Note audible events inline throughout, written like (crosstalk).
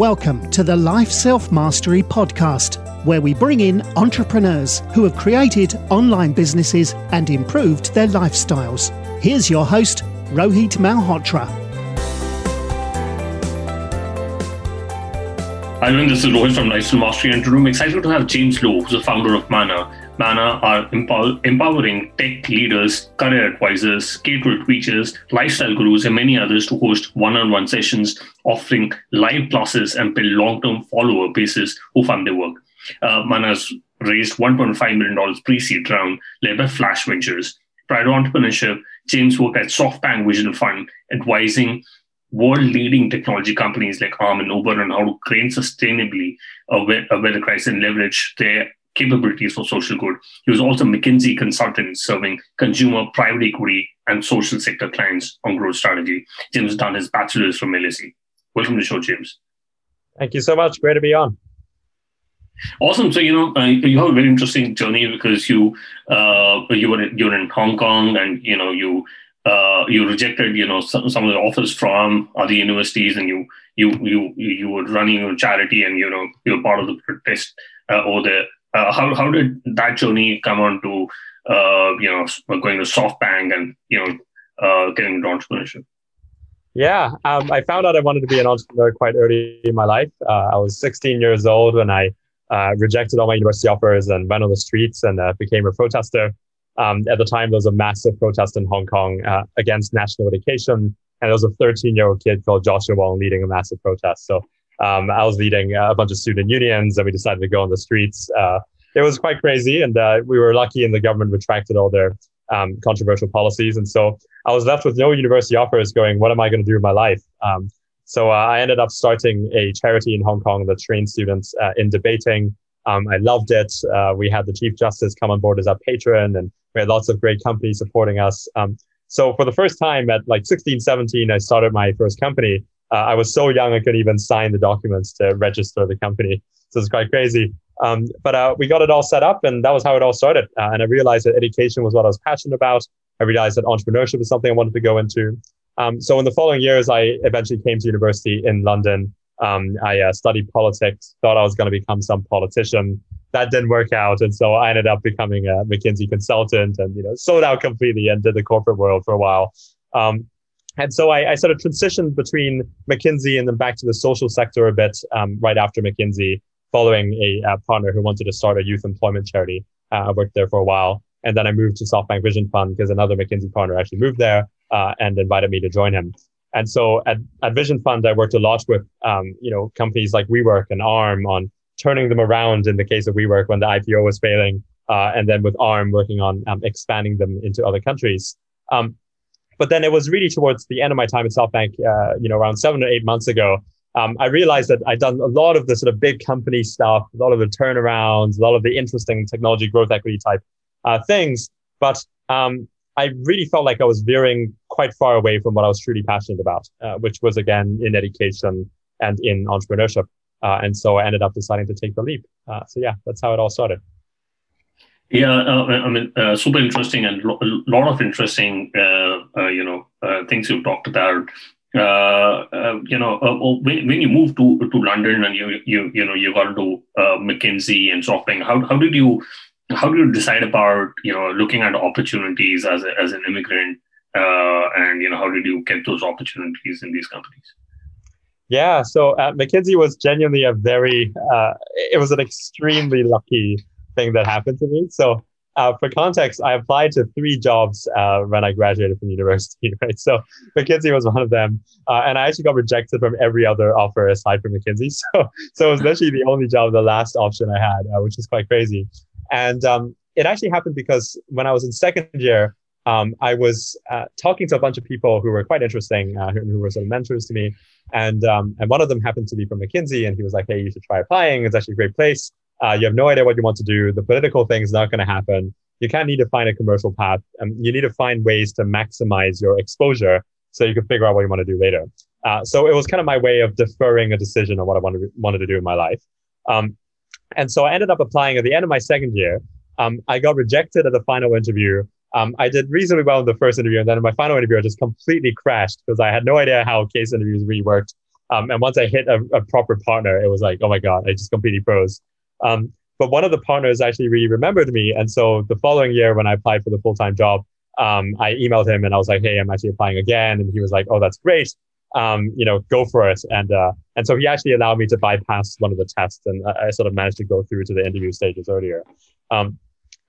Welcome to the Life Self Mastery Podcast, where we bring in entrepreneurs who have created online businesses and improved their lifestyles. Here's your host, Rohit Malhotra. Hi. This is Rohit from Life Self Mastery, and today I'm excited to have James Lo, who's the founder of Mana. Mana are empower- empowering tech leaders, career advisors, K-12 teachers, lifestyle gurus, and many others to host one-on-one sessions, offering live classes and build long-term follower bases who fund their work. Uh, Mana's raised $1.5 million pre-seed round led by Flash Ventures. Prior to entrepreneurship, James worked at SoftBank Vision Fund, advising world-leading technology companies like Arm and Uber on how to train sustainably where the crisis and leverage their capabilities for social good. He was also a McKinsey consultant serving consumer, private equity, and social sector clients on growth strategy. James has done his bachelor's from LSE. Welcome to the show, James. Thank you so much. Great to be on. Awesome. So you know uh, you have a very interesting journey because you uh, you were you're in Hong Kong and you know you uh, you rejected you know some, some of the offers from other universities and you you you you were running your charity and you know you were part of the protest uh, over there uh, how how did that journey come on to uh, you know going to SoftBank and you know uh, getting into entrepreneurship? Yeah, um, I found out I wanted to be an entrepreneur quite early in my life. Uh, I was 16 years old when I uh, rejected all my university offers and went on the streets and uh, became a protester. Um, at the time, there was a massive protest in Hong Kong against national education, and there was a 13 year old kid called Joshua Wong leading a massive protest. So um, I was leading a bunch of student unions and we decided to go on the streets. Uh, it was quite crazy. And uh, we were lucky and the government retracted all their um, controversial policies. And so I was left with no university offers going, what am I going to do with my life? Um, so uh, I ended up starting a charity in Hong Kong that trained students uh, in debating. Um, I loved it. Uh, we had the Chief Justice come on board as our patron and we had lots of great companies supporting us. Um, so for the first time at like 16, 17, I started my first company uh, I was so young I couldn't even sign the documents to register the company. So it's quite crazy. Um, but uh, we got it all set up, and that was how it all started. Uh, and I realized that education was what I was passionate about. I realized that entrepreneurship was something I wanted to go into. Um, so in the following years, I eventually came to university in London. Um, I uh, studied politics, thought I was going to become some politician. That didn't work out, and so I ended up becoming a McKinsey consultant, and you know, sold out completely and did the corporate world for a while. Um, and so I, I, sort of transitioned between McKinsey and then back to the social sector a bit um, right after McKinsey, following a, a, partner who wanted to start a youth employment charity. Uh, I worked there for a while. And then I moved to SoftBank Vision Fund because another McKinsey partner actually moved there uh, and invited me to join him. And so at, at Vision Fund, I worked a lot with, um, you know, companies like WeWork and ARM on turning them around in the case of WeWork when the IPO was failing. Uh, and then with ARM working on um, expanding them into other countries. Um, but then it was really towards the end of my time at SoftBank, uh, you know, around seven or eight months ago, um, I realized that I'd done a lot of the sort of big company stuff, a lot of the turnarounds, a lot of the interesting technology growth equity type uh, things. But um, I really felt like I was veering quite far away from what I was truly passionate about, uh, which was again in education and in entrepreneurship. Uh, and so I ended up deciding to take the leap. Uh, so yeah, that's how it all started. Yeah, uh, I mean, uh, super interesting and a lo- lot of interesting, uh, uh you know, uh, things you've talked about. Uh, you know, when, when you moved to to London and you you you know you got into McKinsey and SoftBank, how how did you how did you decide about you know looking at opportunities as a, as an immigrant, and you know how did you get those opportunities in these companies? Yeah, so McKinsey was genuinely a very, it was an extremely lucky thing that happened to me. So uh, for context, I applied to three jobs uh, when I graduated from university, (laughs) right? So McKinsey was one of them, uh, and I actually got rejected from every other offer aside from McKinsey. (laughs) So, so it was literally the only job, the last option I had, uh, which is quite crazy. And um, it actually happened because when I was in second year, um, I was uh, talking to a bunch of people who were quite interesting, uh, who, who, were sort of mentors to me, and um, and one of them happened to be from McKinsey, and he was like, "Hey, you should try applying. It's actually a great place." Uh, you have no idea what you want to do. The political thing is not going to happen. You kind of need to find a commercial path and you need to find ways to maximize your exposure so you can figure out what you want to do later. Uh, so it was kind of my way of deferring a decision on what I wanted, wanted to do in my life. Um, and so I ended up applying at the end of my second year. Um, I got rejected at the final interview. Um, I did reasonably well in the first interview, and then in my final interview, I just completely crashed because I had no idea how case interviews really worked. Um, and once I hit a, a, proper partner, it was like, oh my God, I just completely froze. Um, but one of the partners actually really remembered me. And so the following year, when I applied for the full time job, um, I emailed him and I was like, hey, I'm actually applying again. And he was like, oh, that's great. Um, you know, go for it. And uh, and so he actually allowed me to bypass one of the tests, and I, I sort of managed to go through to the interview stages earlier. Um,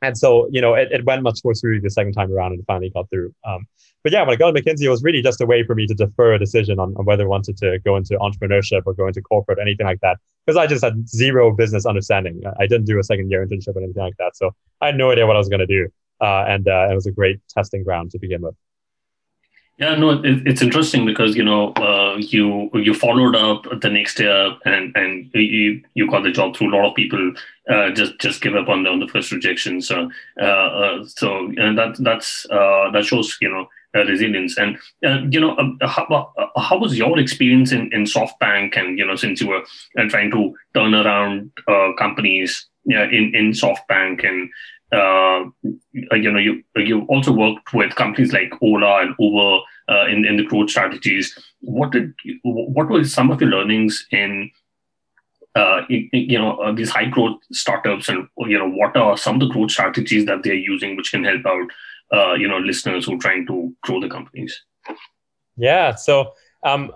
and so, you know, it, it went much more smoothly the second time around and finally got through. Um, but yeah, when I got to McKinsey, it was really just a way for me to defer a decision on, on whether I wanted to go into entrepreneurship or go into corporate or anything like that. Because I just had zero business understanding. I didn't do a second year internship or anything like that. So I had no idea what I was going to do. Uh, and uh, it was a great testing ground to begin with. Yeah, no, it, it's interesting because you know uh, you you followed up the next year and and you you got the job through a lot of people uh, just just give up on the on the first rejection. So uh, uh so and that that's uh, that shows you know resilience and you know um, how, how was your experience in in SoftBank and you know since you were trying to turn around companies yeah, in in SoftBank and uh, you know, you you also worked with companies like Ola and Uber uh, in in the growth strategies. What did what were some of the learnings in uh, you know uh, these high growth startups, and you know what are some of the growth strategies that they're using, which can help out uh, you know listeners who are trying to grow the companies. Yeah, so um,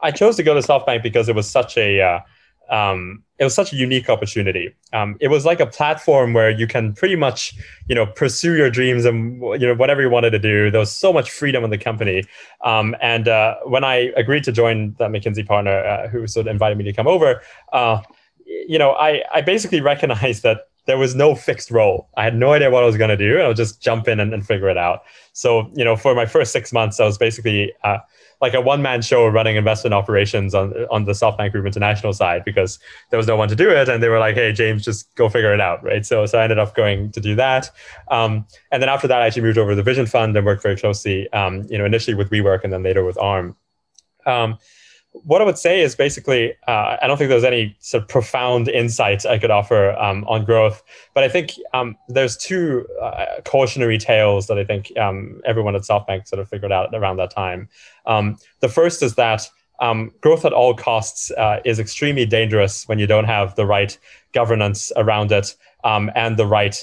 I chose to go to SoftBank because it was such a uh, um, it was such a unique opportunity. Um, it was like a platform where you can pretty much, you know, pursue your dreams and you know whatever you wanted to do. There was so much freedom in the company. Um, and uh, when I agreed to join that McKinsey partner, uh, who sort of invited me to come over, uh, you know, I I basically recognized that there was no fixed role. I had no idea what I was going to do, and I would just jump in and, and, figure it out. So, you know, for my first six months, I was basically uh, like a one man show running investment operations on on the SoftBank Group International side because there was no one to do it, and they were like, "Hey, James, just go figure it out." Right. So so I ended up going to do that, um, and then after that, I actually moved over to the Vision Fund and worked very closely, um, you know, initially with WeWork and then later with Arm. Um, what I would say is basically, uh, I don't think there's any sort of profound insight I could offer um, on growth, but I think um, there's two uh, cautionary tales that I think um, everyone at SoftBank sort of figured out around that time. Um, the first is that um, growth at all costs uh, is extremely dangerous when you don't have the right governance around it um, and the right,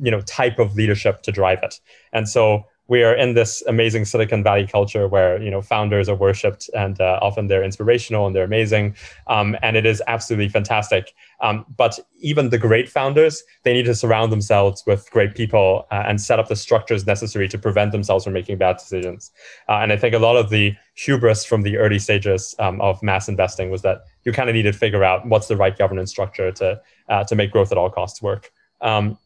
you know, type of leadership to drive it. And so we are in this amazing Silicon Valley culture where you know founders are worshipped and uh, often they're inspirational and they're amazing, um, and it is absolutely fantastic. Um, but even the great founders, they need to surround themselves with great people uh, and set up the structures necessary to prevent themselves from making bad decisions. Uh, and I think a lot of the hubris from the early stages um, of mass investing was that you kind of need to figure out what's the right governance structure to uh, to make growth at all costs work. Um,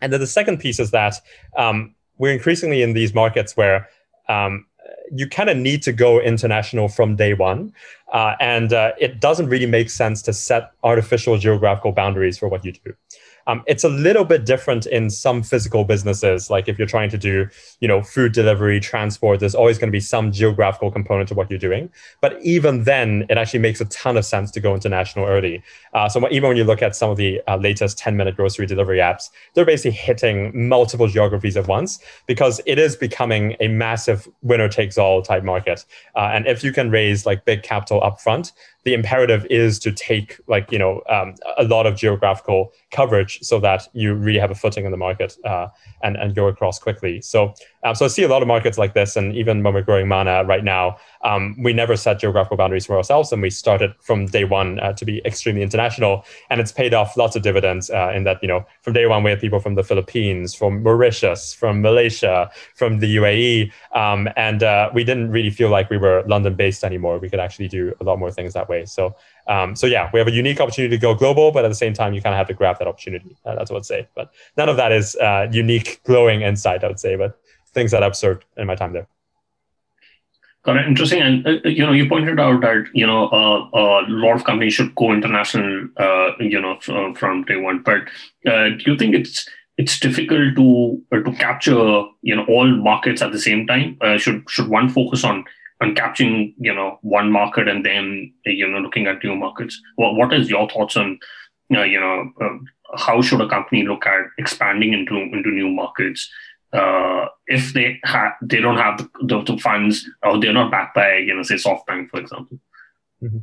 and then the second piece is that um, we're increasingly in these markets where um, you kind of need to go international from day one. Uh, and uh, it doesn't really make sense to set artificial geographical boundaries for what you do. Um, it's a little bit different in some physical businesses. Like if you're trying to do, you know, food delivery, transport, there's always going to be some geographical component to what you're doing. But even then, it actually makes a ton of sense to go international early. Uh, so even when you look at some of the uh, latest 10 minute grocery delivery apps, they're basically hitting multiple geographies at once because it is becoming a massive winner takes all type market. Uh, and if you can raise like big capital upfront, the imperative is to take like you know um, a lot of geographical coverage so that you really have a footing in the market uh, and and go across quickly. So um, so I see a lot of markets like this, and even when we're growing Mana right now, um, we never set geographical boundaries for ourselves, and we started from day one uh, to be extremely international, and it's paid off lots of dividends. Uh, in that you know from day one we had people from the Philippines, from Mauritius, from Malaysia, from the UAE, um, and uh, we didn't really feel like we were London based anymore. We could actually do a lot more things that way. So um, so yeah, we have a unique opportunity to go global, but at the same time, you kind of have to grab that opportunity. Uh, that's what I'd say. But none of that is uh, unique, glowing insight. I would say, but things that I've observed in my time there. It. Interesting. And uh, you know, you pointed out that you know uh, a lot of companies should go international. Uh, you know, f- from day one. But uh, do you think it's it's difficult to to capture you know all markets at the same time? should should one focus on and capturing you know one market and then you know looking at new markets what, what is your thoughts on uh, you know uh, how should a company look at expanding into into new markets uh, if they have they don't have the, the, the, funds or they're not backed by you know say softbank for example Mm-hmm.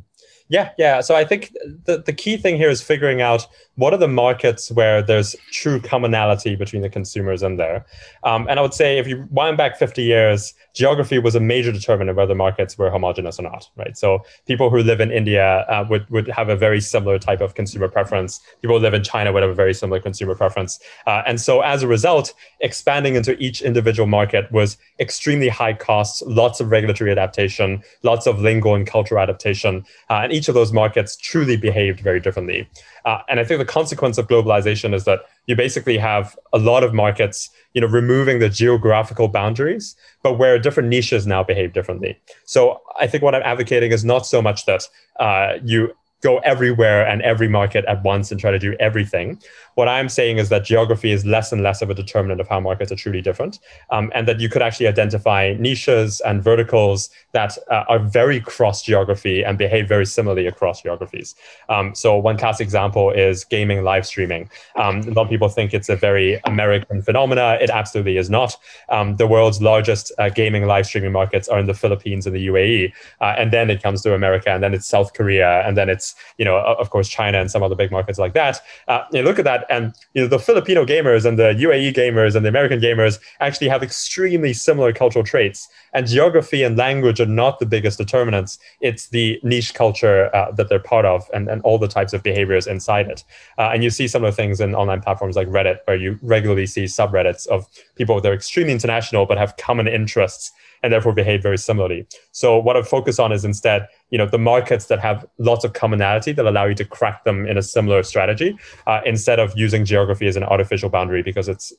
Yeah, yeah. So I think the, the key thing here is figuring out what are the markets where there's true commonality between the consumers in there. Um, and I would say if you wind back 50 years, geography was a major determinant of whether markets were homogenous or not, right? So people who live in India uh, would, would have a very similar type of consumer preference. People who live in China would have a very similar consumer preference. Uh, and so as a result, expanding into each individual market was extremely high costs, lots of regulatory adaptation, lots of lingo and cultural adaptation. Uh, and each of those markets truly behaved very differently. Uh, and I think the consequence of globalization is that you basically have a lot of markets, you know, removing the geographical boundaries, but where different niches now behave differently. So I think what I'm advocating is not so much that uh, you go everywhere and every market at once and try to do everything. What I'm saying is that geography is less and less of a determinant of how markets are truly different, um, and that you could actually identify niches and verticals that uh, are very cross geography and behave very similarly across geographies. Um, so one classic example is gaming live streaming. Um, a lot of people think it's a very American phenomena. It absolutely is not. Um, the world's largest uh, gaming live streaming markets are in the Philippines and the UAE, uh, and then it comes to America, and then it's South Korea, and then it's you know of course China and some other big markets like that. Uh, you look at that and you know, the Filipino gamers and the UAE gamers and the American gamers actually have extremely similar cultural traits. And geography and language are not the biggest determinants. It's the niche culture uh, that they're part of and, and all the types of behaviors inside it. Uh, and you see some of the things in online platforms like Reddit, where you regularly see subreddits of people that are extremely international but have common interests and therefore behave very similarly. So what I focus on is instead, you know, the markets that have lots of commonality that allow you to crack them in a similar strategy, uh, instead of using geography as an artificial boundary because it's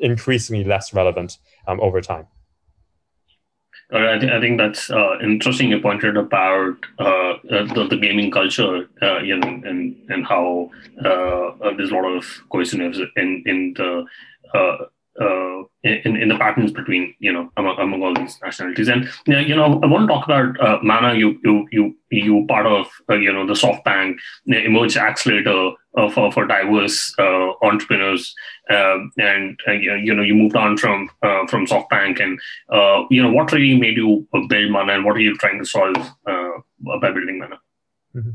increasingly less relevant um, over time. I, th- I, think that's uh, interesting. You pointed about uh, uh, the, the, gaming culture, uh, know, and and how uh, uh, there's a lot of cohesiveness in in the uh, in, in the patterns between you know among, among all these nationalities and you know I want to talk about uh, Mana you you you you part of uh, you know the SoftBank emerge accelerator uh, for for diverse uh, entrepreneurs um, and uh, you know you moved on from from SoftBank and you know what really made you build Mana and what are you trying to solve by building Mana? Mm-hmm.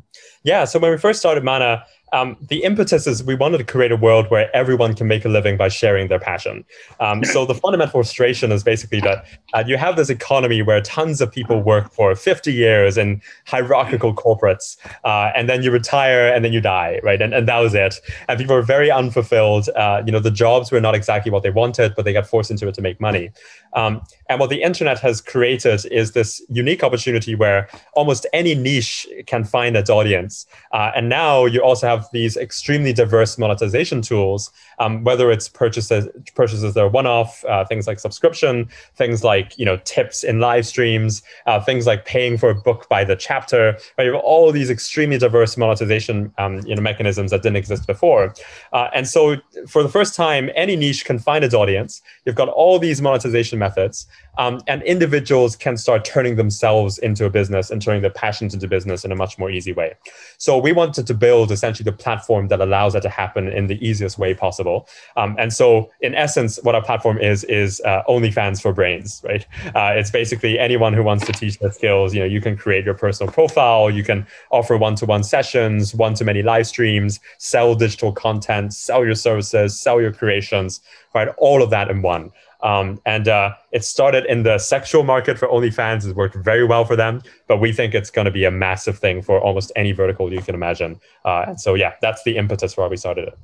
Yeah, so when we first started Mana, um, the impetus is we wanted to create a world where everyone can make a living by sharing their passion. Um, so the (laughs) fundamental frustration is basically that uh, you have this economy where tons of people work for 50 years in hierarchical corporates, uh, and then you retire and then you die, right? And, and that was it. And people were very unfulfilled. Uh, you know, the jobs were not exactly what they wanted, but they got forced into it to make money. Um, and what the internet has created is this unique opportunity where almost any niche can find its audience. Uh, and now you also have these extremely diverse monetization tools, um, whether it's purchases purchases that are one-off, uh, things like subscription, things like you know tips in live streams, uh, things like paying for a book by the chapter. Right? You have all these extremely diverse monetization um, you know mechanisms that didn't exist before. Uh, and so for the first time, any niche can find its audience. You've got all these monetization methods. Um, and individuals can start turning themselves into a business and turning their passions into business in a much more easy way. So we wanted to build essentially the platform that allows that to happen in the easiest way possible. Um, and so, in essence, what our platform is is uh, OnlyFans for brains, right? Uh, it's basically anyone who wants to teach their skills. You know, you can create your personal profile, you can offer one-to-one sessions, one-to-many live streams, sell digital content, sell your services, sell your creations, right? All of that in one. Um, and uh, it started in the sexual market for OnlyFans. It's worked very well for them, but we think it's going to be a massive thing for almost any vertical you can imagine. Uh, and so, yeah, that's the impetus for why we started it.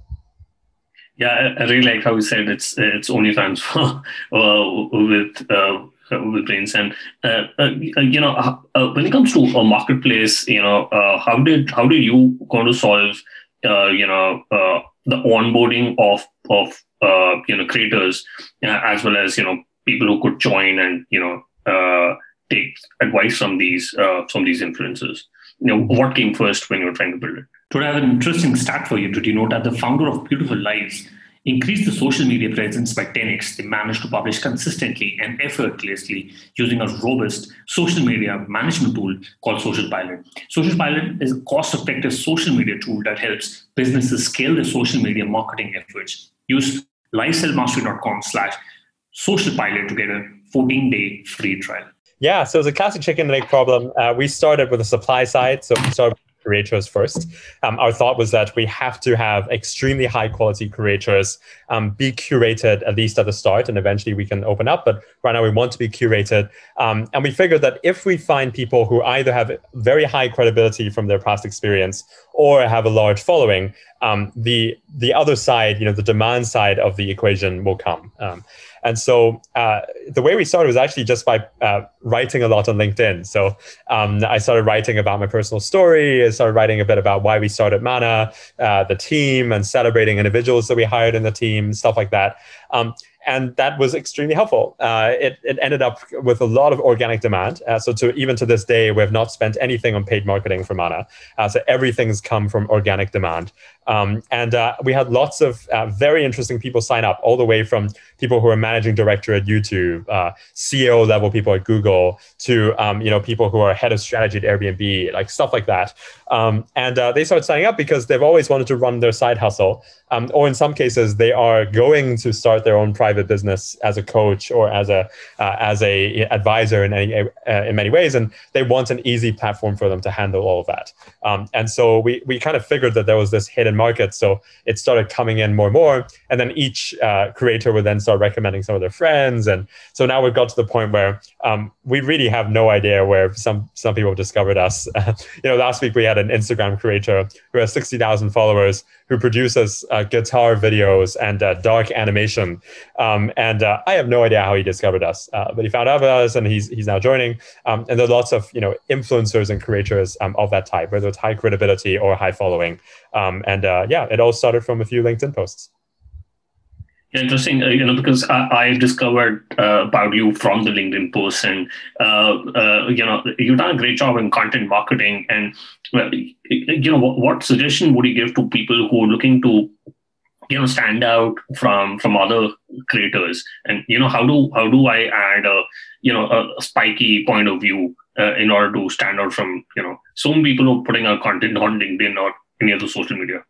Yeah, I, really like how you said it's it's OnlyFans (laughs) for with uh, with brains and uh, uh, you know uh, when it comes to a marketplace, you know how did how did you going to solve you know the onboarding of of uh, you know creators uh, as well as you know people who could join and you know uh, take advice from these uh, from these influencers. You know what came first when you were trying to build it? Today i have an interesting stat for you to denote that the founder of beautiful lives increased the social media presence by 10x they managed to publish consistently and effortlessly using a robust social media management tool called social pilot. Social pilot is a cost-effective social media tool that helps businesses scale their social media marketing efforts use lifeselfmastery.com slash social pilot to get a 14 day free trial. Yeah, so it's a classic chicken and egg problem. Uh, we started with the supply side, so we started creators first. Um, our thought was that we have to have extremely high quality creators um, be curated at least at the start, and eventually we can open up. But right now we want to be curated, um, and we figured that if we find people who either have very high credibility from their past experience or have a large following, um, the the other side, you know, the demand side of the equation will come. And so uh, the way we started was actually just by uh, writing a lot on LinkedIn. So um, I started writing about my personal story. I started writing a bit about why we started Mana, uh, the team, and celebrating individuals that we hired in the team, stuff like that. Um, and that was extremely helpful. Uh, it, it ended up with a lot of organic demand. Uh, so to even to this day, we have not spent anything on paid marketing for Mana. Uh, so everything's come from organic demand. Um, and uh, we had lots of uh, very interesting people sign up, all the way from people who are managing director at YouTube, uh, CEO level people at Google, to um, you know people who are head of strategy at Airbnb, like stuff like that. Um, and they started signing up because they've always wanted to run their side hustle, um, or in some cases they are going to start their own private business as a coach or as a as a advisor in any in many ways, and they want an easy platform for them to handle all of that. Um, and so we we kind of figured that there was this hidden market. So it started coming in more and more. And then each uh, creator would then start recommending some of their friends. And so now we've got to the point where um, we really have no idea where some, some people discovered us. (laughs) you know, last week we had an Instagram creator who has 60,000 followers who produces uh, guitar videos and uh, dark animation. Um, and uh, I have no idea how he discovered us, uh, but he found out about us and he's, he's now joining. Um, and there are lots of, you know, influencers and creators um, of that type, whether it's high credibility or high following. Um, and uh, yeah, it all started from a few LinkedIn posts. Interesting, uh, you know, because I, I discovered uh, about you from the LinkedIn posts, and uh, uh you know, you've done a great job in content marketing. And well, you know, what, what, suggestion would you give to people who are looking to, you know, stand out from from other creators? And you know, how do how do I add a you know a spiky point of view uh, in order to stand out from you know so many people who are putting out content on LinkedIn or any other social media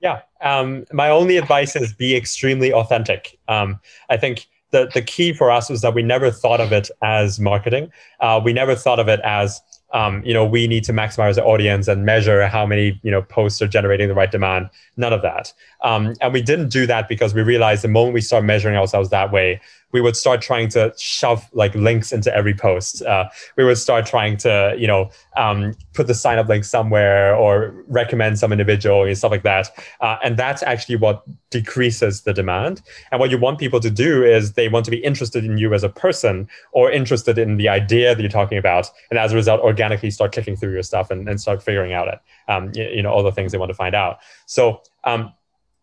Yeah. Um, my only advice is be extremely authentic. Um, I think the, the key for us was that we never thought of it as marketing. Uh, we never thought of it as um, you know, we need to maximize the audience and measure how many, you know, posts are generating the right demand. None of that. Um, and we didn't do that because we realized the moment we start measuring ourselves that way, we would start trying to shove like links into every post. Uh, we would start trying to, you know, um, put the sign up link somewhere or recommend some individual and stuff like that. Uh, and that's actually what decreases the demand. And what you want people to do is they want to be interested in you as a person or interested in the idea that you're talking about. And as a result, organically start clicking through your stuff and, and start figuring out it, um, you, you know, all the things they want to find out. So, um,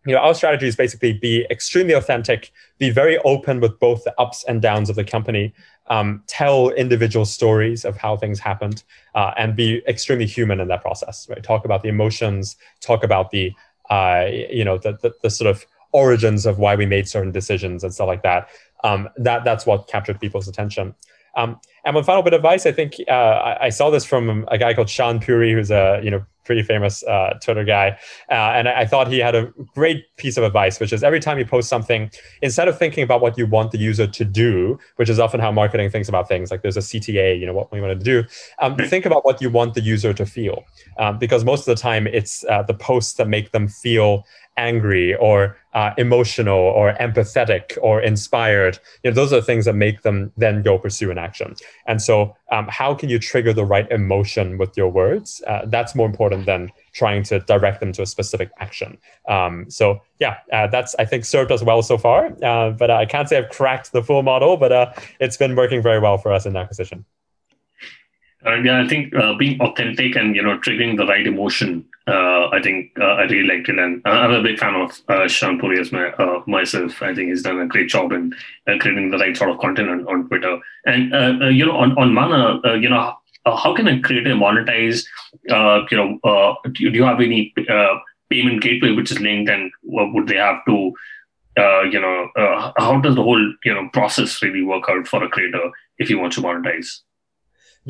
you know, our strategy is basically be extremely authentic, be very open with both the ups and downs of the company, um, tell individual stories of how things happened, uh, and be extremely human in that process. Right? Talk about the emotions, talk about the, uh, you know, the, the, the sort of origins of why we made certain decisions and stuff like that. Um, that that's what captured people's attention. Um, and one final bit of advice, I think uh, I, I, saw this from a guy called Shaan Puri, who's a you know pretty famous uh, Twitter guy, uh, and I, I, thought he had a great piece of advice, which is every time you post something, instead of thinking about what you want the user to do, which is often how marketing thinks about things, like there's a CTA, you know what we want to do, um, (clears throat) think about what you want the user to feel, um, because most of the time it's uh, the posts that make them feel angry or uh, emotional or empathetic or inspired. You know those are things that make them then go pursue an action. And so um, how can you trigger the right emotion with your words? Uh, that's more important than trying to direct them to a specific action. Um, so yeah uh, that's i think served us well so far. Uh, but i can't say i've cracked the full model but uh, it's been working very well for us in acquisition and yeah, I think uh, being authentic and you know triggering the right emotion, uh, I think uh, I really liked it, and I'm a big fan of uh, Shaan Puri as my, uh, myself. I think he's done a great job in uh, creating the right sort of content on, on Twitter. And uh, you know, on on Mana, you know, how can a creator monetize? you know, do, you have any payment gateway which is linked, and would they have to? you know, how does the whole you know process really work out for a creator if he wants to monetize?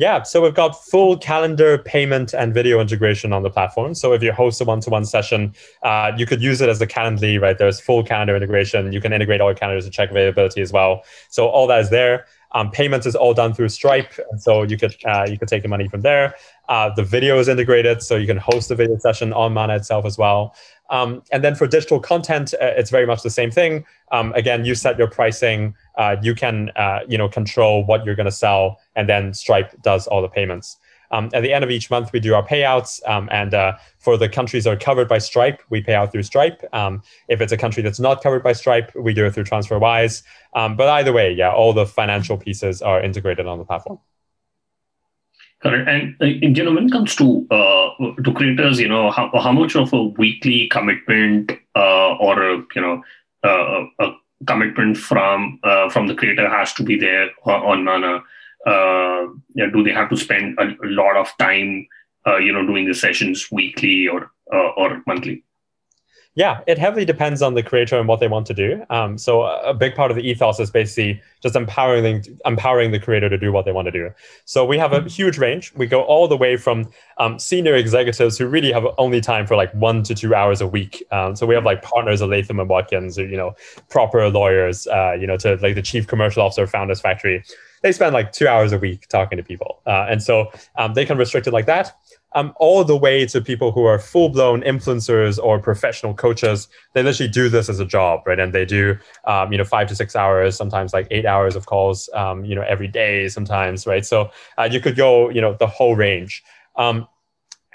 Yeah, so we've got full calendar payment and video integration on the platform. So if you host a one-to-one session, uh, you could use it as the Calendly, right? There's full calendar integration. You can integrate all your calendars to check availability as well. So all that is there. Um, payments is all done through Stripe, and so you could uh, you could take the money from there. Uh, the video is integrated, so you can host a video session on Mana itself as well. Um, and then for digital content, uh, it's very much the same thing. Um, again, you set your pricing. Uh, you can uh, you know control what you're going to sell, and then Stripe does all the payments. Um, at the end of each month, we do our payouts. Um, and uh, for the countries that are covered by Stripe, we pay out through Stripe. Um, if it's a country that's not covered by Stripe, we do it through TransferWise. Um, but either way, yeah, all the financial pieces are integrated on the platform. Correct. And uh, you know, when it comes to uh, to creators, you know, how, how much of a weekly commitment uh, or a, you know uh, a commitment from uh, from the creator has to be there on, Mana? uh, you know, do they have to spend a, lot of time, uh, you know, doing the sessions weekly or uh, or monthly? Yeah, it heavily depends on the creator and what they want to do. Um, so a big part of the ethos is basically just empowering empowering the creator to do what they want to do. So we have a huge range. We go all the way from um, senior executives who really have only time for like one to two hours a week. Um, so we have like partners of Latham and Watkins, or, you know, proper lawyers, uh, you know, to like the chief commercial officer of Founders Factory they spend like two hours a week talking to people. Uh, and so um, they can restrict it like that. Um, all the way to people who are full blown influencers or professional coaches. They literally do this as a job, right? And they do, um, you know, five to six hours, sometimes like eight hours of calls, um, you know, every day, sometimes, right? So uh, you could go, you know, the whole range. Um,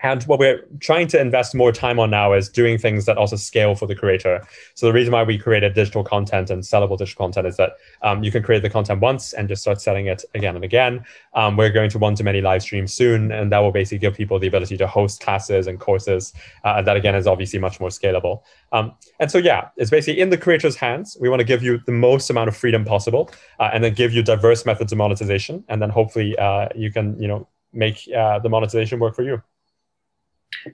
and what we're trying to invest more time on now is doing things that also scale for the creator. So the reason why we created digital content and sellable digital content is that um, you can create the content once and just start selling it again and again. Um, we're going to one-to-many live streams soon, and that will basically give people the ability to host classes and courses. Uh, that again is obviously much more scalable. Um, and so yeah, it's basically in the creator's hands. We want to give you the most amount of freedom possible, uh, and then give you diverse methods of monetization, and then hopefully uh, you can you know make uh, the monetization work for you.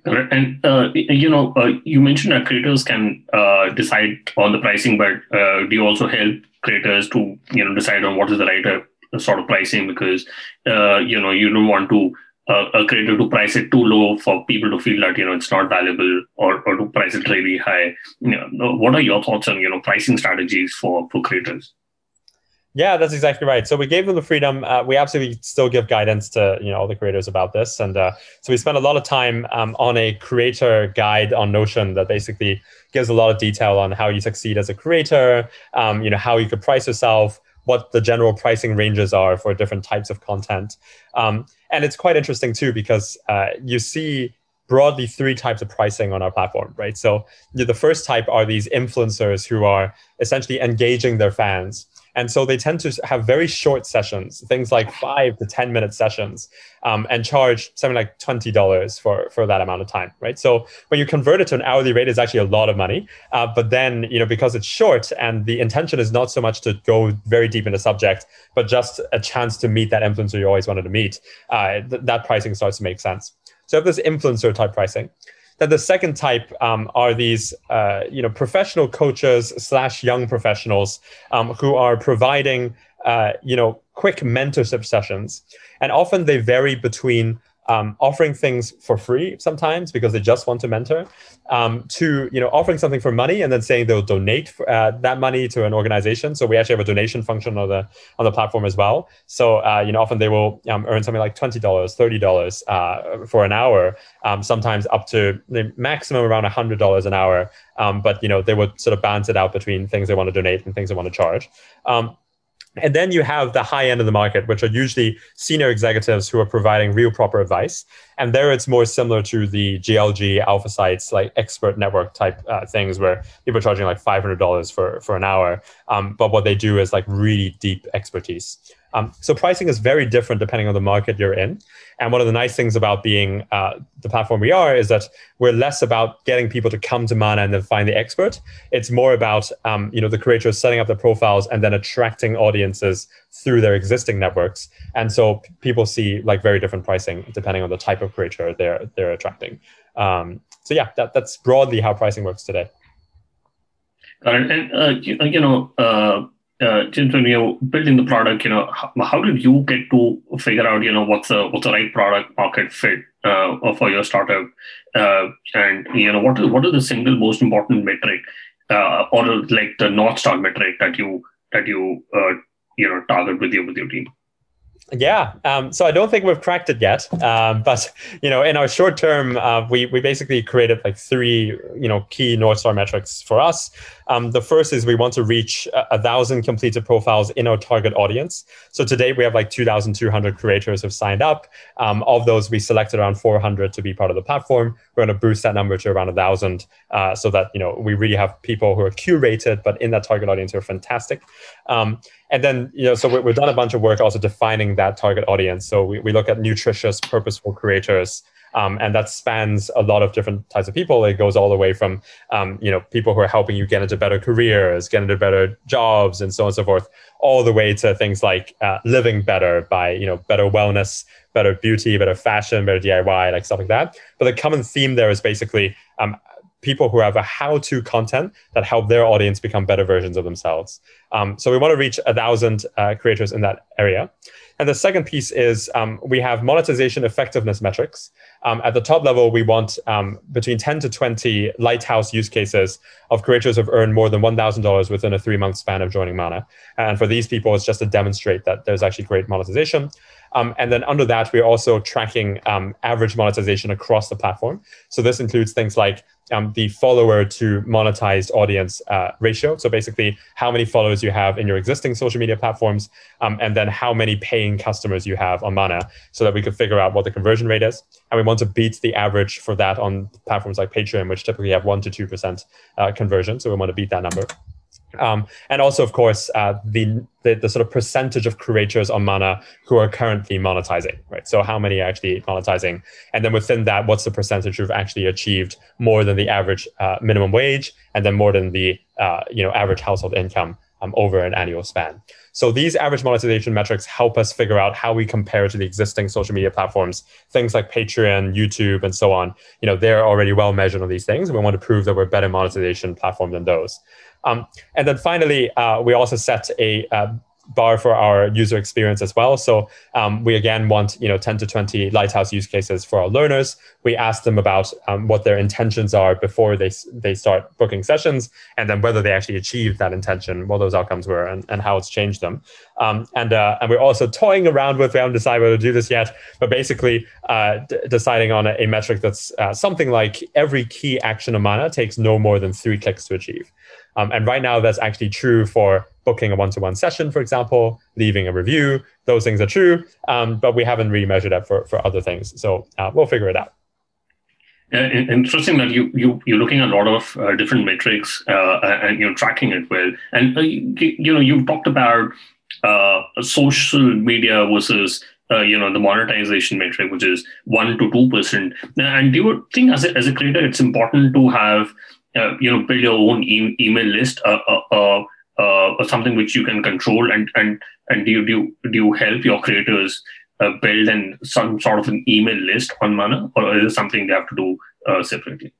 And uh, you know, uh, you mentioned that creators can uh, decide on the pricing, but uh, do you also help creators to you know decide on what is the right uh, sort of pricing? Because uh, you know you don't want to a creator to price it too low for people to feel that you know it's not valuable, or, or to price it really high. You know, what are your thoughts on you know pricing strategies for for creators? Yeah, that's exactly right. So we gave them the freedom. Uh, we absolutely still give guidance to you know all the creators about this, and uh, so we spent a lot of time um, on a creator guide on Notion that basically gives a lot of detail on how you succeed as a creator. Um, you know how you could price yourself, what the general pricing ranges are for different types of content, um, and it's quite interesting too because uh, you see broadly three types of pricing on our platform, right? So the first type are these influencers who are essentially engaging their fans and so they tend to have very short sessions, things like five to 10 minute sessions, um, and charge something like $20 for, for that amount of time, right? So when you convert it to an hourly rate, it's actually a lot of money. Uh, but then, you know, because it's short and the intention is not so much to go very deep in the subject, but just a chance to meet that influencer you always wanted to meet, uh, th- that pricing starts to make sense. So if there's influencer type pricing. Then the second type um, are these, uh, you know, professional coaches slash young professionals um, who are providing, uh, you know, quick mentorship sessions, and often they vary between um, offering things for free sometimes because they just want to mentor, um, to you know offering something for money and then saying they'll donate for, uh, that money to an organization. So we actually have a donation function on the on the platform as well. So uh, you know often they will um, earn something like twenty dollars, thirty dollars uh, for an hour, um, sometimes up to the maximum around hundred dollars an hour. Um, but you know they would sort of balance it out between things they want to donate and things they want to charge. And then you have the high end of the market, which are usually senior executives who are providing real proper advice. And there it's more similar to the GLG AlphaSights, like expert network type uh, things where people are charging like $500 for, for an hour. Um, but what they do is like really deep expertise. Um, so pricing is very different depending on the market you're in. And one of the nice things about being uh, the platform we are is that we're less about getting people to come to Mana and then find the expert. It's more about um, you know the creators setting up their profiles and then attracting audiences through their existing networks. And so people see like very different pricing depending on the type of creator they're they're attracting. Um, so yeah, that, that's broadly how pricing works today. And uh, you, you know. Uh uh, when you're building the product, you know, how, how, did you get to figure out, you know, what's the what's the right product market fit uh, for your startup, uh, and you know, what is what is the single most important metric, uh, or like the north star metric that you that you uh, you know target with your with your team? Yeah, um, so I don't think we've cracked it yet, um, (laughs) but you know, in our short term, uh, we we basically created like three you know key North Star metrics for us. Um, the first is we want to reach a, a, thousand completed profiles in our target audience. So today we have like 2,200 creators who've signed up. Um, of those, we selected around 400 to be part of the platform. We're going to boost that number to around a thousand, uh, so that you know we really have people who are curated, but in that target audience are fantastic. Um, and then you know so we, have done a bunch of work also defining that target audience. So we, we look at nutritious purposeful creators um, and that spans a lot of different types of people. It goes all the way from um, you know people who are helping you get into better careers get into better jobs and so on and so forth all the way to things like uh, living better by you know better wellness better beauty better fashion better diy like stuff like that. But the common theme there is basically um, people who have a how-to content that help their audience become better versions of themselves. Um, so we want to reach a thousand uh, creators in that area. And the second piece is um, we have monetization effectiveness metrics. Um, at the top level, we want um, between 10 to 20 lighthouse use cases of creators who've earned more than $1,000 within a three month span of joining Mana. And for these people, it's just to demonstrate that there's actually great monetization. Um, and then under that, we're also tracking um, average monetization across the platform. So this includes things like um, the follower to monetized audience uh, ratio. So basically, how many followers you have in your existing social media platforms, um, and then how many paying customers you have on Mana, so that we could figure out what the conversion rate is. And we want to beat the average for that on platforms like Patreon, which typically have one to two percent uh, conversion. So we want to beat that number. Um, and also, of course, uh, the, the, the sort of percentage of creators on Mana who are currently monetizing, right? So how many are actually monetizing, and then within that, what's the percentage who've actually achieved more than the average uh, minimum wage, and then more than the uh, you know average household income um, over an annual span. So these average monetization metrics help us figure out how we compare to the existing social media platforms, things like Patreon, YouTube, and so on. You know, they're already well measured on these things, and we want to prove that we're a better monetization platform than those. Um, and then finally, uh, we also set a uh, bar for our user experience as well. So um, we again want you know 10 to 20 lighthouse use cases for our learners. We ask them about um, what their intentions are before they they start booking sessions, and then whether they actually achieve that intention, what those outcomes were, and, and how it's changed them. Um, and uh, and we're also toying around with we haven't decided whether to do this yet, but basically uh, d- deciding on a, a metric that's uh, something like every key action of Mana takes no more than three clicks to achieve. Um, and right now, that's actually true for booking a one-to-one session, for example, leaving a review. Those things are true, um, but we haven't really measured that for, for other things. So uh, we'll figure it out. Uh, interesting that you you you're looking at a lot of uh, different metrics uh, and you're tracking it well. And uh, you, you, know you've talked about uh, social media versus uh, you know the monetization metric, which is one to two percent. And do you think as a, as a creator, it's important to have uh, you know build your own e- email list uh, uh, uh, uh, or something which you can control and and and do you do, do you help your creators uh, build and some sort of an email list on mana or is it something they have to do separately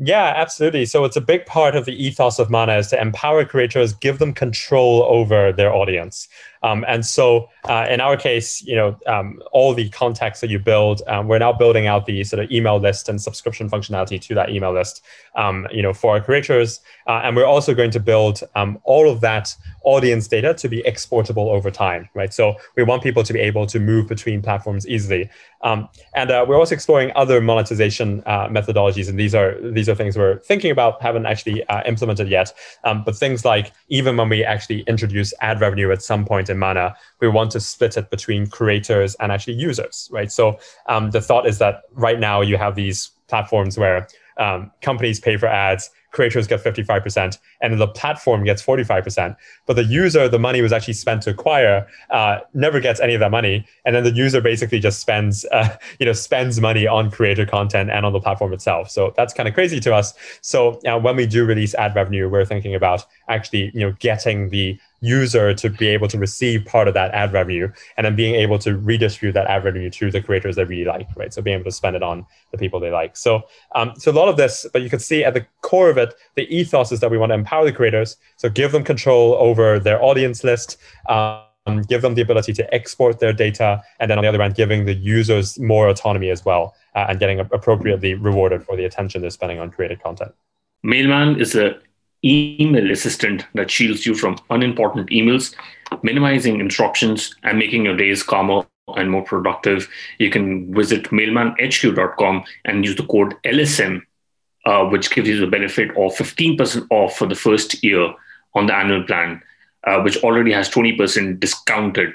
yeah, absolutely. So it's a big part of the ethos of Mana is to empower creators, give them control over their audience. Um, and so uh, in our case, you know, um, all the contacts that you build, um, we're now building out the sort of email list and subscription functionality to that email list, um, you know, for our creators. Uh, and we're also going to build um, all of that audience data to be exportable over time, right? So we want people to be able to move between platforms easily. Um, and uh, we're also exploring other monetization uh, methodologies, and these are these are things we're thinking about, haven't actually uh, implemented yet. but things like even when we actually introduce ad revenue at some point in Mana, we want to split it between creators and actually users, right? So um, the thought is that right now you have these platforms where um, companies pay for ads, creators get 55%, and the platform gets 45%. But the user, the money was actually spent to acquire, uh, never gets any of that money. And then the user basically just spends, uh, (laughs) you know, spends money on creator content and on the platform itself. So that's kind of crazy to us. So uh, when we do release ad revenue, we're thinking about actually, you know, getting the user to be able to receive part of that ad revenue and then being able to redistribute that ad revenue to the creators they really like, right? So being able to spend it on the people they like. So, um, so a lot of this, but you can see at the core of it, the ethos is that we want to empower the creators. So give them control over their audience list. Um, give them the ability to export their data, and then on the other hand, giving the users more autonomy as well, uh, and getting appropriately rewarded for the attention they're spending on created content. Mailman is a email assistant that shields you from unimportant emails. minimizing interruptions and making your days calmer and more productive, you can visit mailmanhq.com and use the code LSM, uh, which gives you the benefit of 15% off for the first year on the annual plan, uh, which already has 20% discounted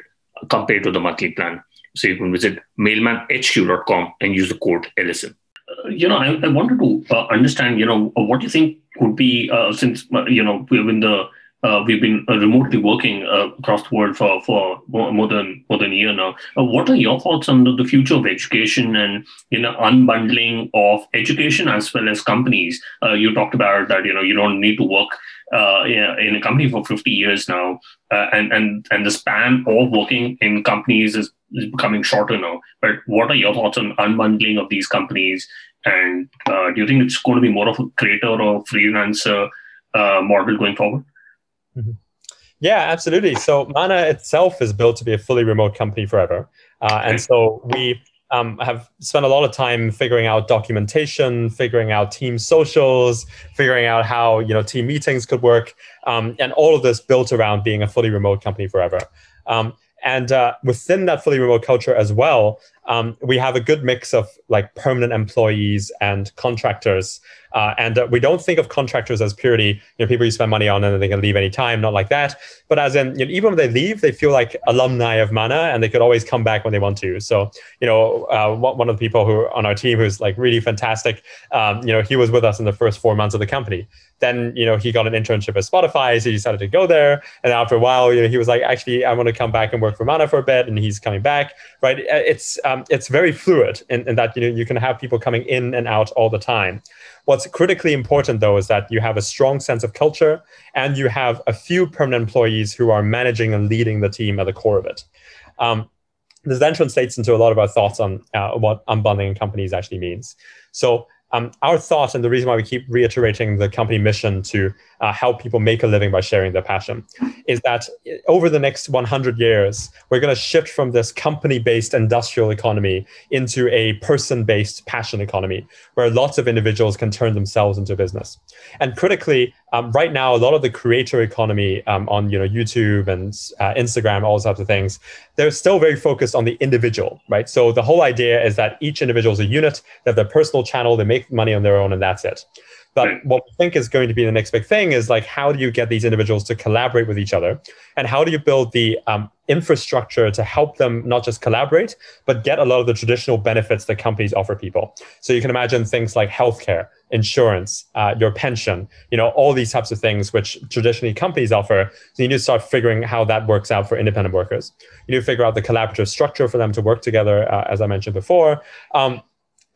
compared to the monthly plan. So you can visit mailmanhq.com and use the code LSM. Uh, you know, I, I wanted to uh, understand, you know, what do you think could be, uh, since, uh, you know, we're in the uh, we've been uh, remotely working uh, across the world for, for more, than more than a year now. Uh, what are your thoughts on the, the, future of education and you know unbundling of education as well as companies? You talked about that you know you don't need to work uh, in a company for 50 years now, and and and the span of working in companies is, is becoming shorter now. But what are your thoughts on unbundling of these companies? And do you think it's going to be more of a creator or freelancer model going forward? Mm-hmm. Yeah, absolutely. So Mana itself is built to be a fully remote company forever. Uh, and so we um, have spent a lot of time figuring out documentation, figuring out team socials, figuring out how you know team meetings could work, um, and all of this built around being a fully remote company forever. Um, and uh, within that fully remote culture as well, um, we have a good mix of like permanent employees and contractors. Uh, and uh, we don't think of contractors as purely you know people you spend money on and they can leave anytime, not like that. But as in you know, even when they leave, they feel like alumni of Mana and they could always come back when they want to. So you know uh, one of the people who on our team who's like really fantastic, um, you know he was with us in the first four months of the company. Then you know he got an internship at Spotify, so he decided to go there. And after a while, you know he was like, actually, I want to come back and work for Mana for a bit, and he's coming back. Right? It's um, it's very fluid in, in that you know you can have people coming in and out all the time. What's critically important though is that you have a strong sense of culture and you have a few permanent employees who are managing and leading the team at the core of it. Um, this then translates into a lot of our thoughts on uh, what unbundling companies actually means. So um, our thought and the reason why we keep reiterating the company mission to uh, help people make a living by sharing their passion is that over the next 100 years, we're going to shift from this company based industrial economy into a person based passion economy where lots of individuals can turn themselves into business. And critically, um, right now, a lot of the creator economy um, on you know YouTube and uh, Instagram, all sorts of things, they're still very focused on the individual, right? So the whole idea is that each individual is a unit. They have their personal channel. They make money on their own, and that's it. But what we think is going to be the next big thing is like, how do you get these individuals to collaborate with each other? And how do you build the um, infrastructure to help them not just collaborate, but get a lot of the traditional benefits that companies offer people? So you can imagine things like healthcare, insurance, uh, your pension, you know, all these types of things which traditionally companies offer. So you need to start figuring how that works out for independent workers. You need to figure out the collaborative structure for them to work together, uh, as I mentioned before. Um,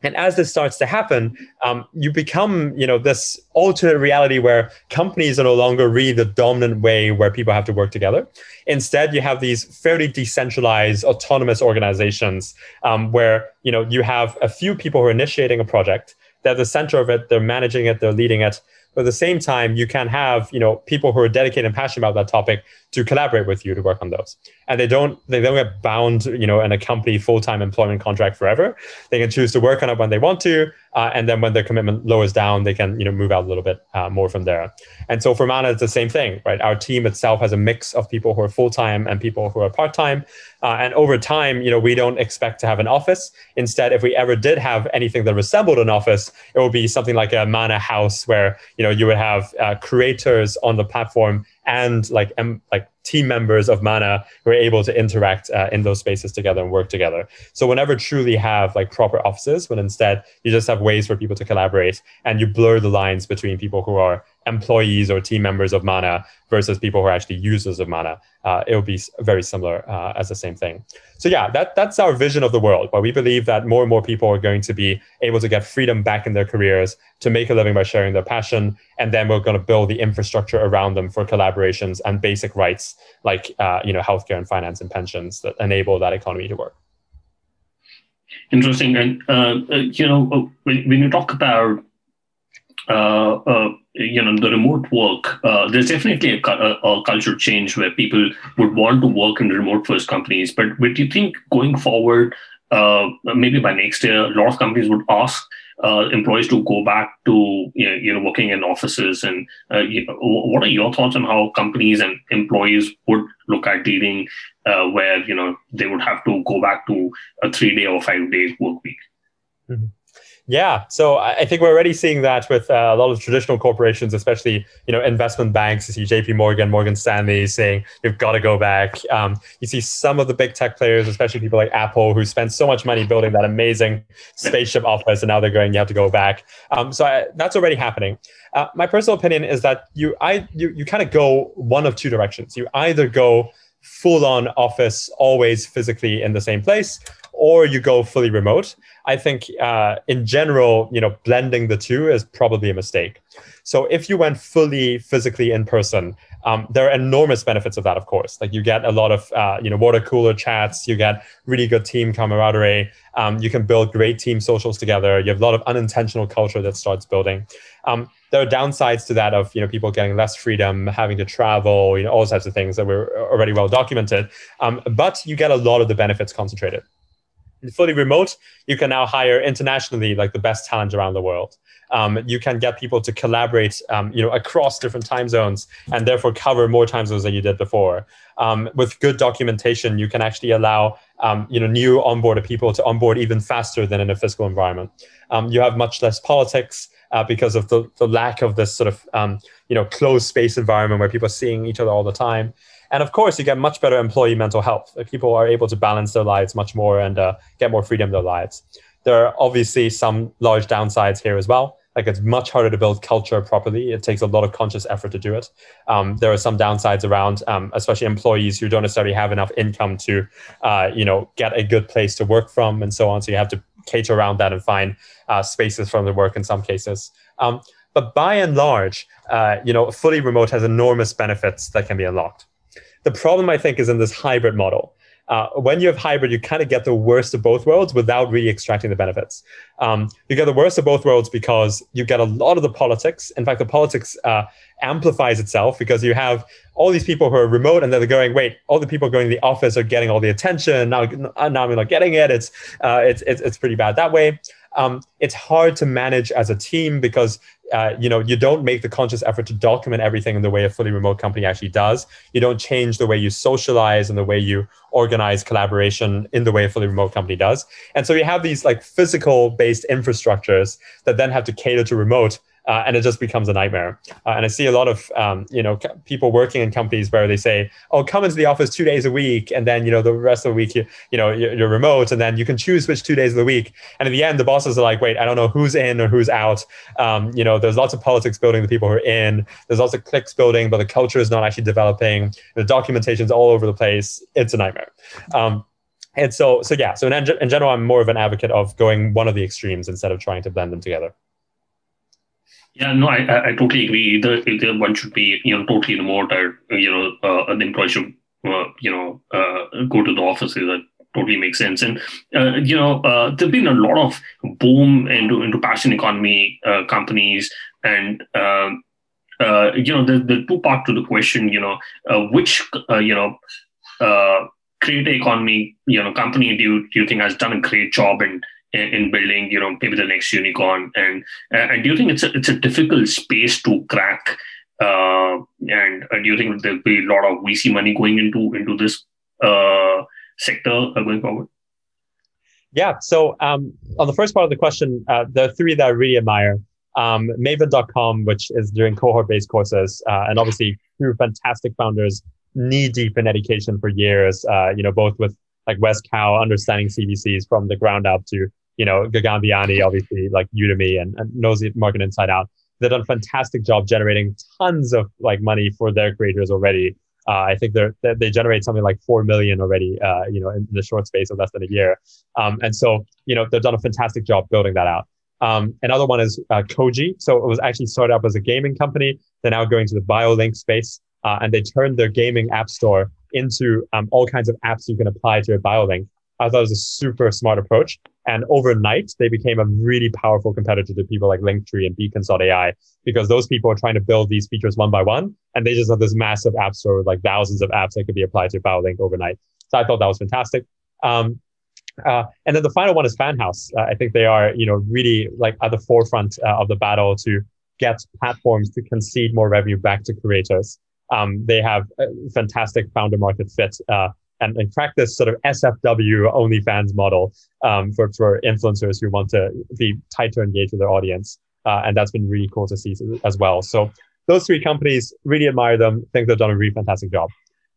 and as this starts to happen, um, you become, you know, this alternate reality where companies are no longer really the dominant way where people have to work together. Instead, you have these fairly decentralized, autonomous organizations um, where, you know, you have a few people who are initiating a project. They're the center of it. They're managing it. They're leading it. But at the same time, you can have, you know, people who are dedicated and passionate about that topic to collaborate with you to work on those. And they don't they don't get bound, you know, in a company full-time employment contract forever. They can choose to work on it when they want to, uh, and then when their commitment lowers down, they can you know move out a little bit uh, more from there. And so for Mana, it's the same thing, right? Our team itself has a mix of people who are full-time and people who are part-time. Uh, and over time, you know, we don't expect to have an office. Instead, if we ever did have anything that resembled an office, it would be something like a Mana house where you know you would have uh, creators on the platform and like like team members of Mana who are able to interact uh, in those spaces together and work together. So we never truly have like proper offices, when instead you just have ways for people to collaborate and you blur the lines between people who are employees or team members of Mana versus people who are actually users of Mana, uh, it will be very similar uh, as the same thing. So yeah, that that's our vision of the world. But we believe that more and more people are going to be able to get freedom back in their careers to make a living by sharing their passion, and then we're going to build the infrastructure around them for collaborations and basic rights like uh, you know healthcare and finance and pensions that enable that economy to work. Interesting, and uh, uh, you know when, you talk about you know the remote work uh, there's definitely a, a, culture change where people would want to work in remote first companies but, but do you think going forward uh, maybe by next year a lot of companies would ask uh, employees to go back to you know working in offices? And uh, you know, what are your thoughts on how companies and employees would look at dealing uh, where you know they would have to go back to a three day or five day work week? Mm-hmm. Yeah, so I think we're already seeing that with uh, a lot of traditional corporations, especially you know investment banks. You see J.P. Morgan, Morgan Stanley saying you've got to go back. Um, you see some of the big tech players, especially people like Apple, who spent so much money building that amazing spaceship office, and now they're going, you have to go back. Um, so I, that's already happening. Uh, my personal opinion is that you I you you kind of go one of two directions. You either go full on office, always physically in the same place, or you go fully remote. I think uh, in general, you know, blending the two is probably a mistake. So if you went fully physically in person, um, there are enormous benefits of that, of course. Like you get a lot of, uh, you know, water cooler chats. You get really good team camaraderie. Um, you can build great team socials together. You have a lot of unintentional culture that starts building. Um, there are downsides to that of you know people getting less freedom, having to travel, you know, all types of things that were already well documented. Um, but you get a lot of the benefits concentrated fully remote, you can now hire internationally like the best talent around the world. Um, you can get people to collaborate, um, you know, across different time zones, and therefore cover more time zones than you did before. Um, with good documentation, you can actually allow, um, you know, new onboarded people to onboard even faster than in a physical environment. Um, you have much less politics. Uh, because of the, the lack of this sort of um, you know closed space environment where people are seeing each other all the time and of course, you get much better employee mental health. People are able to balance their lives much more and uh, get more freedom in their lives. There are obviously some large downsides here as well. Like it's much harder to build culture properly. It takes a lot of conscious effort to do it. Um, there are some downsides around, um, especially employees who don't necessarily have enough income to, uh, you know, get a good place to work from and so on. So you have to cater around that and find uh, spaces from the work in some cases. Um, but by and large, uh, you know, fully remote has enormous benefits that can be unlocked. The problem, I think, is in this hybrid model. Uh, when you have hybrid, you kind of get the worst of both worlds without really extracting the benefits. Um, you get the worst of both worlds because you get a lot of the politics. In fact, the politics uh, amplifies itself because you have all these people who are remote and they're going, wait, all the people going to the office are getting all the attention. Now, now I'm not getting it. It's, uh, it's, it's, it's pretty bad that way. Um, it's hard to manage as a team because uh, you know you don't make the conscious effort to document everything in the way a fully remote company actually does. You don't change the way you socialize and the way you organize collaboration in the way a fully remote company does. And so you have these like physical based infrastructures that then have to cater to remote uh, and it just becomes a nightmare. Uh, and I see a lot of um, you know people working in companies where they say, "Oh, come into the office two days a week, and then you know the rest of the week you, you know you're, you're remote, and then you can choose which two days of the week." And in the end, the bosses are like, "Wait, I don't know who's in or who's out." Um, you know, there's lots of politics building the people who are in. There's lots of cliques building, but the culture is not actually developing. The documentation's all over the place. It's a nightmare. Um, and so, so yeah. So in, in general, I'm more of an advocate of going one of the extremes instead of trying to blend them together. Yeah, no, I, I totally agree. Either, either one should be, you know, totally remote or, you know, uh, an employee should, uh, you know, uh, go to the offices. That totally makes sense. And, uh, you know, uh, there's been a lot of boom into, into passion economy uh, companies. And, um, you know, the, the two part to the question, you know, which, you know, creator economy, you know, company do you, do you think has done a great job in in building, you know, maybe the next unicorn? And and do you think it's a it's a difficult space to crack? Uh, and uh, do you think there'll be a lot of VC money going into into this uh, sector uh, going forward? Yeah. So um, on the first part of the question, uh, the three that I really admire, um, Maven.com, which is doing cohort-based courses, uh, and obviously two fantastic founders, knee deep in education for years. Uh, you know, both with like Wes Kao, understanding CBCs from the ground up to you know, Gagan Biyani, obviously, like Udemy and, and knows the market inside out. They've done a fantastic job generating tons of like money for their creators already. Uh, I think they're, they generate something like four million already, uh, you know, in the short space of less than a year. Um, and so, you know, they've done a fantastic job building that out. Um, another one is uh, Koji. So it was actually started up as a gaming company. They're now going to the BioLink space, uh, and they turned their gaming app store into um, all kinds of apps you can apply to a BioLink. I thought it was a super smart approach. And overnight, they became a really powerful competitor to people like Linktree and Beacons.ai because those people are trying to build these features one by one. And they just have this massive app store with like thousands of apps that could be applied to BioLink overnight. So I thought that was fantastic. Um, Uh, and then the final one is Fanhouse. Uh, I think they are, you know, really like at the forefront uh, of the battle to get platforms to concede more revenue back to creators. Um, they have fantastic founder market fit uh, and, and crack this sort of SFW OnlyFans model um, for, for influencers who want to be tighter engaged with their audience. Uh, and that's been really cool to see as well. So those three companies really admire them, think they've done a really fantastic job.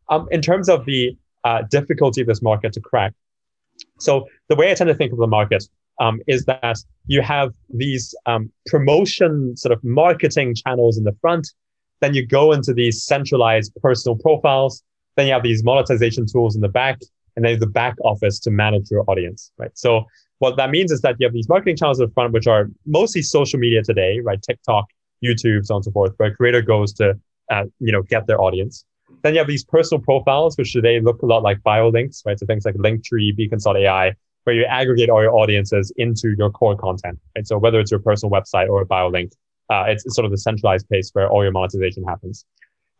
Um, in terms of the uh, difficulty of this market to crack, so the way I tend to think of the market um, is that you have these um, promotion sort of marketing channels in the front. Then you go into these centralized personal profiles. Then you have these monetization tools in the back, and then the back office to manage your audience, right? So what that means is that you have these marketing channels in the front, which are mostly social media today, right? TikTok, YouTube, so on and so forth, where a creator goes to, uh, you know, get their audience. Then you have these personal profiles, which today look a lot like bio links, right? So things like Linktree, Beacon.ai, where you aggregate all your audiences into your core content. Right? So whether it's your personal website or a bio link, uh, it's, sort of the centralized place where all your monetization happens.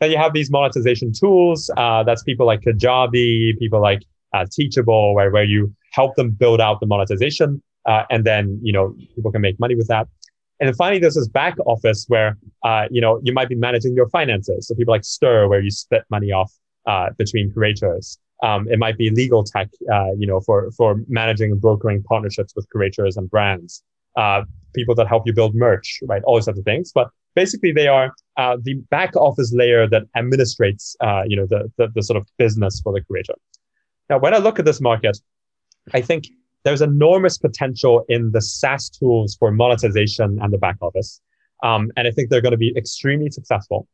Then you have these monetization tools. Uh, that's people like Kajabi, people like uh, Teachable, where, where you help them build out the monetization. Uh, and then, you know, people can make money with that. And then finally, there's this back office where, uh, you know, you might be managing your finances. So people like Stir, where you split money off uh, between creators. Um, it might be legal tech, uh, you know, for, for managing and brokering partnerships with creators and brands. People that help you build merch, right? All these types of things. But basically, they are uh, the back office layer that administrates, uh, you know, the, the, the sort of business for the creator. Now, when I look at this market, I think there's enormous potential in the SaaS tools for monetization and the back office. Um, and I think they're going to be extremely successful.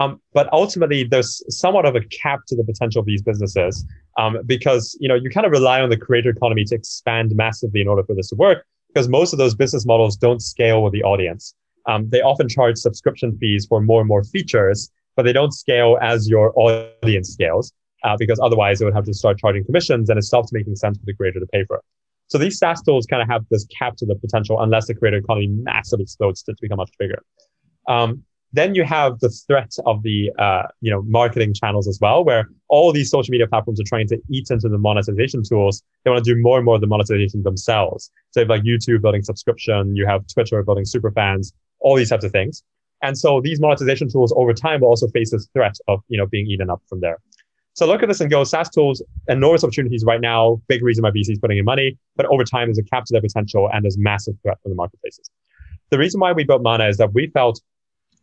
Um, but ultimately, there's somewhat of a cap to the potential of these businesses um, because you know you kind of rely on the creator economy to expand massively in order for this to work. Because most of those business models don't scale with the audience. Um, they often charge subscription fees for more and more features, but they don't scale as your audience scales. Uh, because otherwise, it would have to start charging commissions, and it stops making sense for the creator to pay for it. So these SaaS tools kind of have this cap to the potential unless the creator economy massively explodes to become much bigger. Um, then you have the threat of the uh, you know marketing channels as well, where all these social media platforms are trying to eat into the monetization tools. They want to do more and more of the monetization themselves. So you have like YouTube building subscription, you have Twitter building super fans, all these types of things. And so these monetization tools over time will also face this threat of you know being eaten up from there. So look at this and go, SaaS tools, enormous opportunities right now. Big reason why VC is putting in money, but over time there's a cap to their potential and there's massive threat from the marketplaces. The reason why we built Mana is that we felt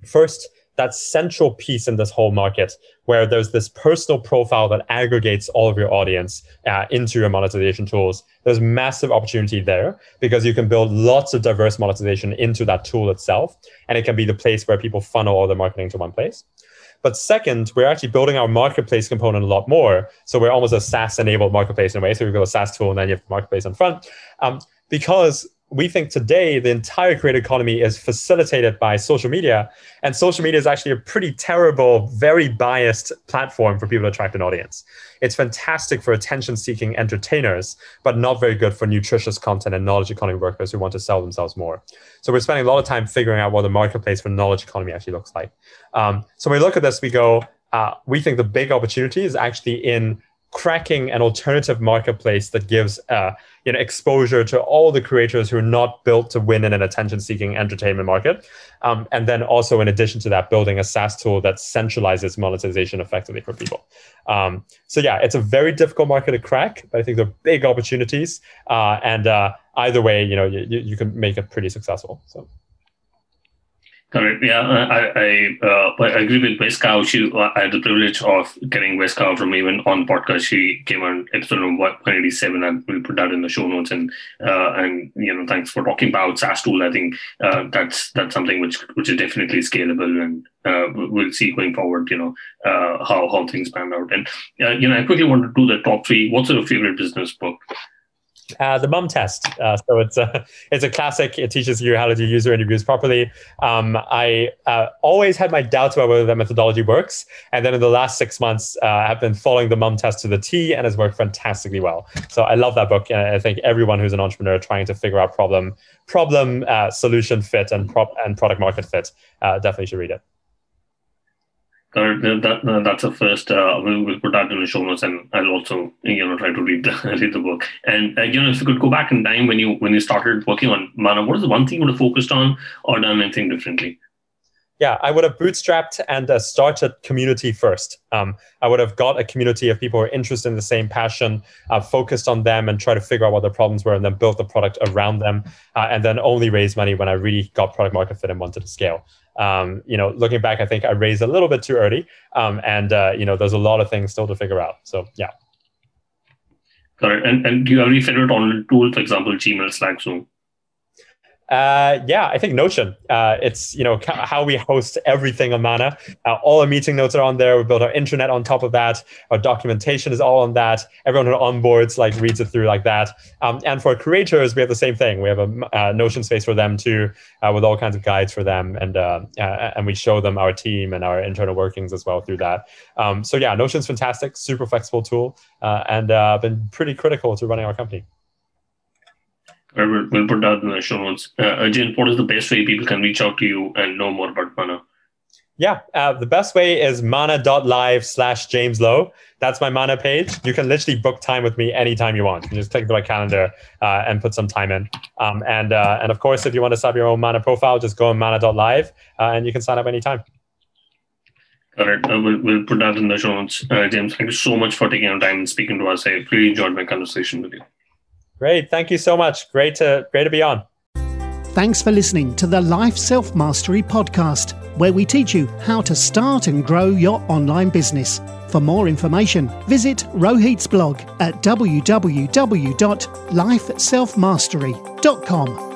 first that central piece in this whole market where there's this personal profile that aggregates all of your audience uh, into your monetization tools. There's massive opportunity there because you can build lots of diverse monetization into that tool itself. And it can be the place where people funnel all their marketing to one place. But second, we're actually building our marketplace component a lot more. So we're almost a SaaS enabled marketplace in a way. So we've got a SaaS tool and then you have marketplace in front. Um, because we think today the entire creator economy is facilitated by social media. And social media is actually a pretty terrible, very biased platform for people to attract an audience. It's fantastic for attention seeking entertainers, but not very good for nutritious content and knowledge economy workers who want to sell themselves more. So we're spending a lot of time figuring out what the marketplace for knowledge economy actually looks like. Um, so when we look at this, we go, uh, we think the big opportunity is actually in cracking an alternative marketplace that gives uh, you know exposure to all the creators who are not built to win in an attention-seeking entertainment market, um, and then also in addition to that, building a SaaS tool that centralizes monetization effectively for people. Um, so yeah, it's a very difficult market to crack, but I think there are big opportunities, uh, and uh, either way, you know you, you can make it pretty successful. So. Correct. Yeah, I I, uh, I agree with Wes Kao. She, I had the privilege of getting Wes Kao from Maven on podcast. She came on episode number 187, and we'll put that in the show notes. And uh, and you know, thanks for talking about SaaS tool. I think uh, that's that's something which which is definitely scalable, and uh, we'll see going forward. You know uh, how how things pan out. And uh, you know, I quickly want to do the top three. What's your favorite business book? Uh, the mum test. Uh, so it's a it's a classic. It teaches you how to do user interviews properly. Um, I uh, always had my doubts about whether that methodology works, and then in the last six months, uh, I've been following the mum test to the T, and it's worked fantastically well. So I love that book, and I think everyone who's an entrepreneur trying to figure out problem problem uh, solution fit and prop and product market fit uh, definitely should read it. That, that, that's the first. Uh, we'll, we'll, put that in the show notes, and I'll also you know try to read the (laughs) read the book. And uh, you know, if you could go back in time when you when you started working on Mana, what is the one thing you would have focused on or done anything differently? Yeah, I would have bootstrapped and uh, started community first. Um, I would have got a community of people who are interested in the same passion, uh, focused on them, and try to figure out what their problems were, and then build the product around them, uh, and then only raise money when I really got product market fit and wanted to scale um, you know, looking back, I think I raised a little bit too early, um, and uh, you know, there's a lot of things still to figure out. So yeah. Got it. And and do you have any favorite online tool, for example, Gmail, Slack, Zoom? Uh, yeah, I think Notion. Uh, it's you know how we host everything on Mana. Uh, all our meeting notes are on there. We built our intranet on top of that. Our documentation is all on that. Everyone who onboards like reads it through like that. Um, and for creators, we have the same thing. We have a uh, Notion space for them too, uh, with all kinds of guides for them, and uh, and we show them our team and our internal workings as well through that. Um, so yeah, Notion's fantastic, super flexible tool, and been pretty critical to running our company. We'll, we'll put that in the show notes. Uh, Ajin, what is the best way people can reach out to you and know more about Mana? Yeah, uh, the best way is mana.live slash James Lo. That's my Mana page. You can literally book time with me anytime you want. You just click the right calendar uh, and put some time in. Um, and uh, and of course, if you want to set up your own Mana profile, just go on mana.live uh, and you can sign up anytime. All right, uh, we'll, we'll put that in the show notes. Uh, James, thank you so much for taking your time and speaking to us. I really enjoyed my conversation with you. Great. Thank you so much. Great to great to be on. Thanks for listening to the Life Self Mastery podcast, where we teach you how to start and grow your online business. For more information, visit Rohit's blog at www.lifeselfmastery.com.